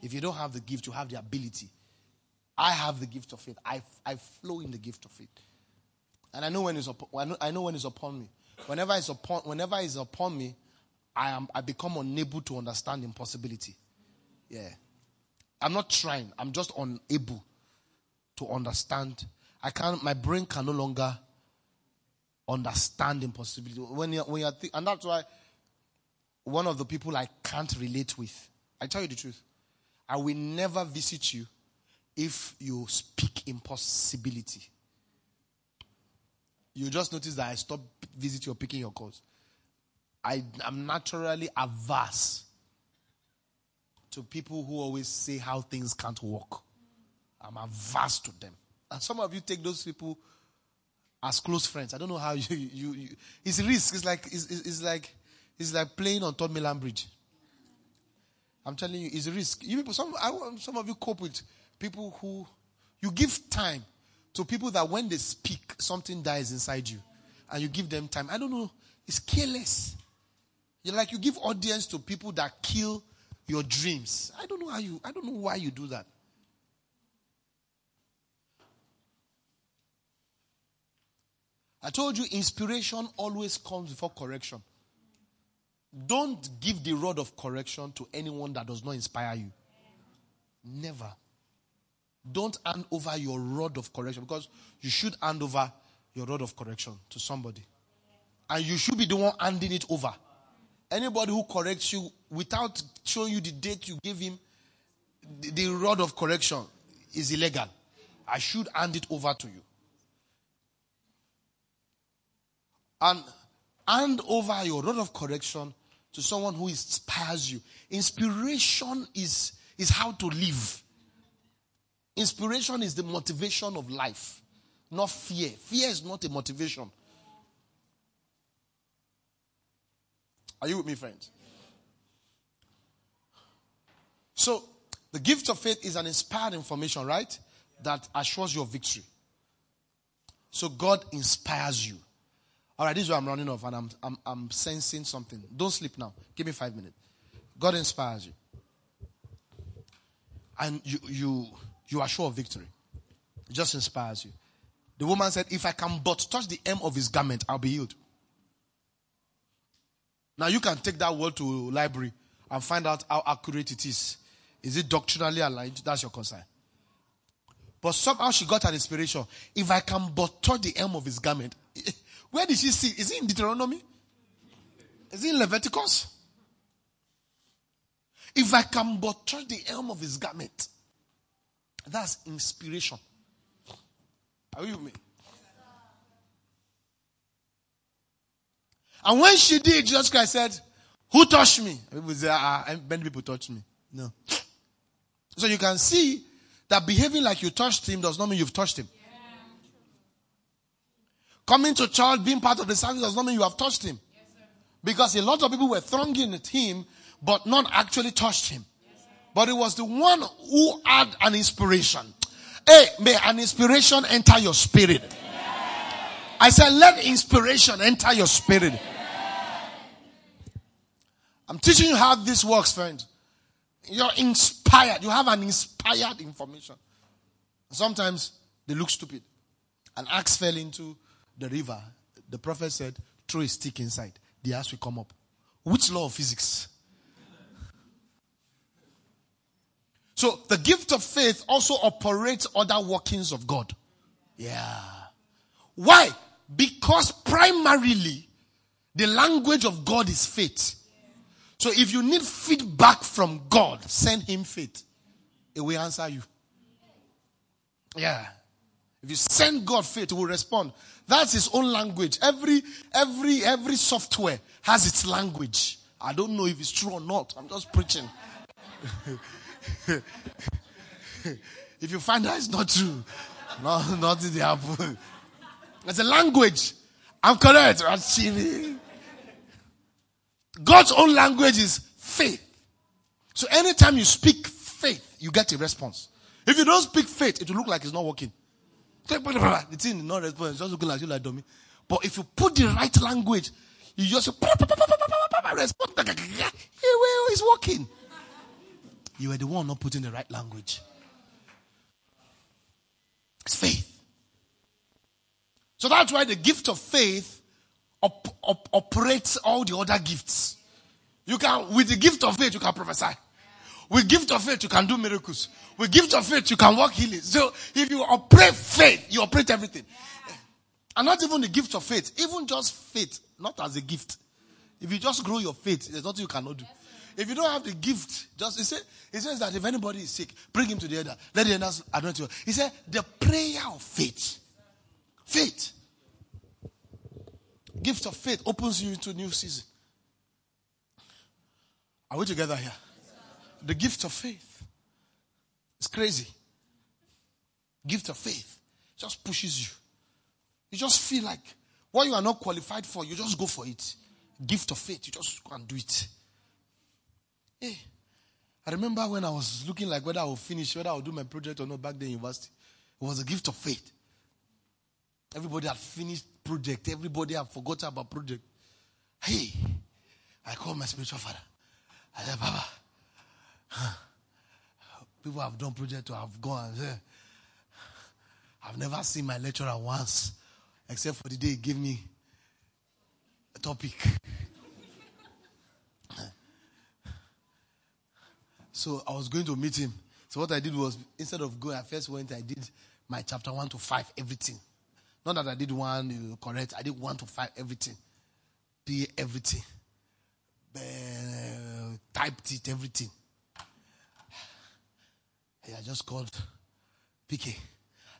S1: If you don't have the gift, you have the ability. I have the gift of faith. I, I flow in the gift of faith. And I know when it's upon, I know when it's upon me. Whenever it's upon, whenever it's upon me, I am, I become unable to understand impossibility. Yeah. I'm not trying. I'm just unable to understand. I can't, my brain can no longer understand impossibility. When you're, when you're th- and that's why one of the people I can't relate with, I tell you the truth, I will never visit you if you speak impossibility you just notice that I stopped visiting or picking your calls. I am naturally averse to people who always say how things can't work. I'm averse to them. And some of you take those people as close friends. I don't know how you, you, you it's risk. It's like, it's, it's like, it's like playing on Third Mainland Bridge. I'm telling you, it's risk. You people, some, I, some of you cope with people who, you give time to people that when they speak, something dies inside you. And you give them time. I don't know. It's careless. You're like you give audience to people that kill your dreams. I don't know how you, I don't know why you do that. I told you inspiration always comes before correction. Don't give the rod of correction to anyone that does not inspire you. Never. Don't hand over your rod of correction because you should hand over your rod of correction to somebody. And you should be the one handing it over. Anybody who corrects you without showing you the date you gave him, the, the rod of correction is illegal. I should hand it over to you. And hand over your rod of correction to someone who inspires you. Inspiration is, is how to live. Inspiration is the motivation of life, not fear. Fear is not a motivation. Are you with me, friends? So, the gift of faith is an inspired information, right? That assures your victory. So, God inspires you. All right, this is where I'm running off and I'm, I'm, I'm sensing something. Don't sleep now. Give me five minutes. God inspires you. And you, you, you are sure of victory. It just inspires you. The woman said, If I can but touch the hem of his garment, I'll be healed. Now you can take that word to library and find out how accurate it is. Is it doctrinally aligned? That's your concern. But somehow she got an inspiration. If I can but touch the hem of his garment. Where did she see? Is it in Deuteronomy? Is it in Leviticus? If I can but touch the hem of his garment. That's inspiration. Are you with me? And when she did, Jesus Christ said, Who touched me? People say, ah, many people touched me. No. So you can see that behaving like you touched him does not mean you've touched him. Coming to church, being part of the service does not mean you have touched him. because a lot of people were thronging at him, but not actually touched him. But it was the one who had an inspiration. Hey, may an inspiration enter your spirit. I said, let inspiration enter your spirit. I'm teaching you how this works, friend. You're inspired. You have an inspired information. Sometimes they look stupid. An axe fell into the river. The prophet said, throw a stick inside. The axe will come up. Which law of physics? So the gift of faith also operates other workings of God. Yeah. Why? Because primarily the language of God is faith. So if you need feedback from God, send him faith. It will answer you. Yeah. If you send God faith, it will respond. That's his own language. Every, every, every software has its language. I don't know if it's true or not. I'm just preaching. if you find out it's not true, no, not in the apple. It's a language. I'm correct. God's own language is faith. So anytime you speak faith, you get a response. If you don't speak faith, it will look like it's not working. The thing is not responding, it's just looking like you like dummy. But if you put the right language, you just respond. It's working. You were the one not putting the right language. It's faith. So that's why the gift of faith op- op- operates all the other gifts. You can, with the gift of faith, you can prophesy. With gift of faith, you can do miracles. With gift of faith, you can work healing. So if you operate faith, you operate everything. And not even the gift of faith, even just faith, not as a gift. If you just grow your faith, there's nothing you cannot do. If you don't have the gift, just he said he says that if anybody is sick, bring him to the elder. Let the elders anoint you. He said the prayer of faith. Faith. Gift of faith opens you into new season. Are we together here? The gift of faith. It's crazy. Gift of faith just pushes you. You just feel like what you are not qualified for, you just go for it. Gift of faith, you just go and do it. Hey, I remember when I was looking like whether I will finish, whether I will do my project or not back then in university. It was a gift of faith. Everybody had finished project. Everybody had forgotten about project. Hey, I called my spiritual father. I said, Baba, people have done project or have gone. I've never seen my lecturer once, except for the day he gave me a topic. So I was going to meet him. So what I did was, instead of going, I first went, I did my chapter 1 to 5, everything. Not that I did one correct, I did 1 to 5, everything. Be everything. Uh, typed it, everything. I just called PK. I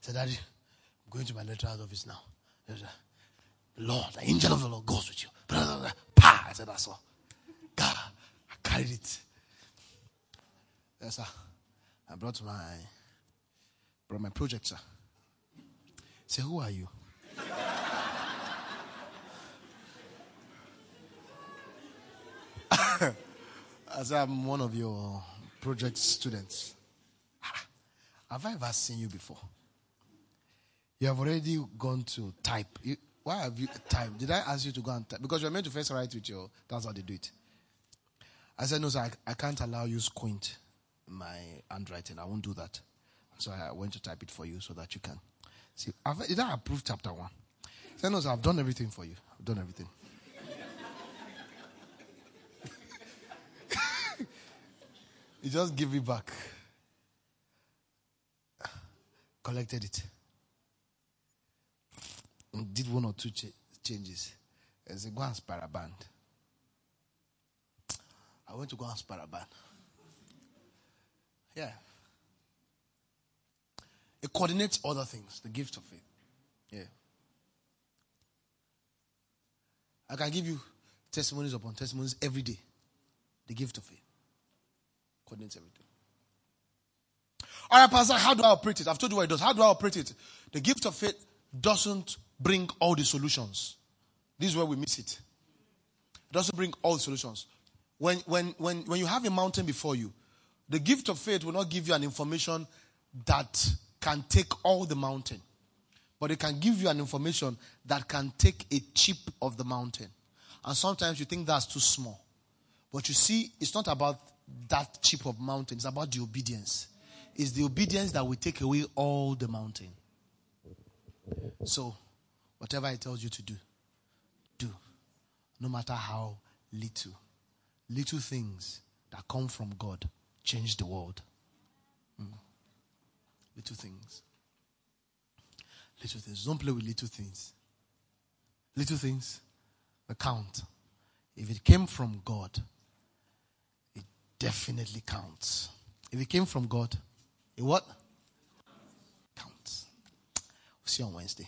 S1: said, Daddy, I'm going to my lecturer's office now. Lord, the angel of the Lord goes with you. Pa! I said, That's all. God, I carried it. Yes, sir. I brought my brought my project, sir. Say, who are you? As I'm one of your project students. Have I ever seen you before? You have already gone to type. You, why have you typed? Did I ask you to go and type? Because you're meant to first write with your. That's how they do it. I said, no, sir, I, I can't allow you squint my handwriting. I won't do that. So I went to type it for you so that you can see. I've, did I approve chapter one? Said, no, I've done everything for you. I've done everything. you just give it back. Collected it. Did one or two ch- changes. I said, go and a band. I went to go and a band. Yeah. It coordinates other things, the gift of faith. Yeah. I can give you testimonies upon testimonies every day. The gift of faith coordinates everything. All right, Pastor, how do I operate it? I've told you what it does. How do I operate it? The gift of faith doesn't bring all the solutions. This is where we miss it. It doesn't bring all the solutions. When, when, when, when you have a mountain before you, the gift of faith will not give you an information that can take all the mountain, but it can give you an information that can take a chip of the mountain. And sometimes you think that's too small. But you see, it's not about that chip of mountain, it's about the obedience. It's the obedience that will take away all the mountain. So, whatever it tells you to do, do. No matter how little. Little things that come from God change the world. Mm. Little things. Little things. Don't play with little things. Little things, count. If it came from God, it definitely counts. If it came from God, it what? Counts. We'll see you on Wednesday.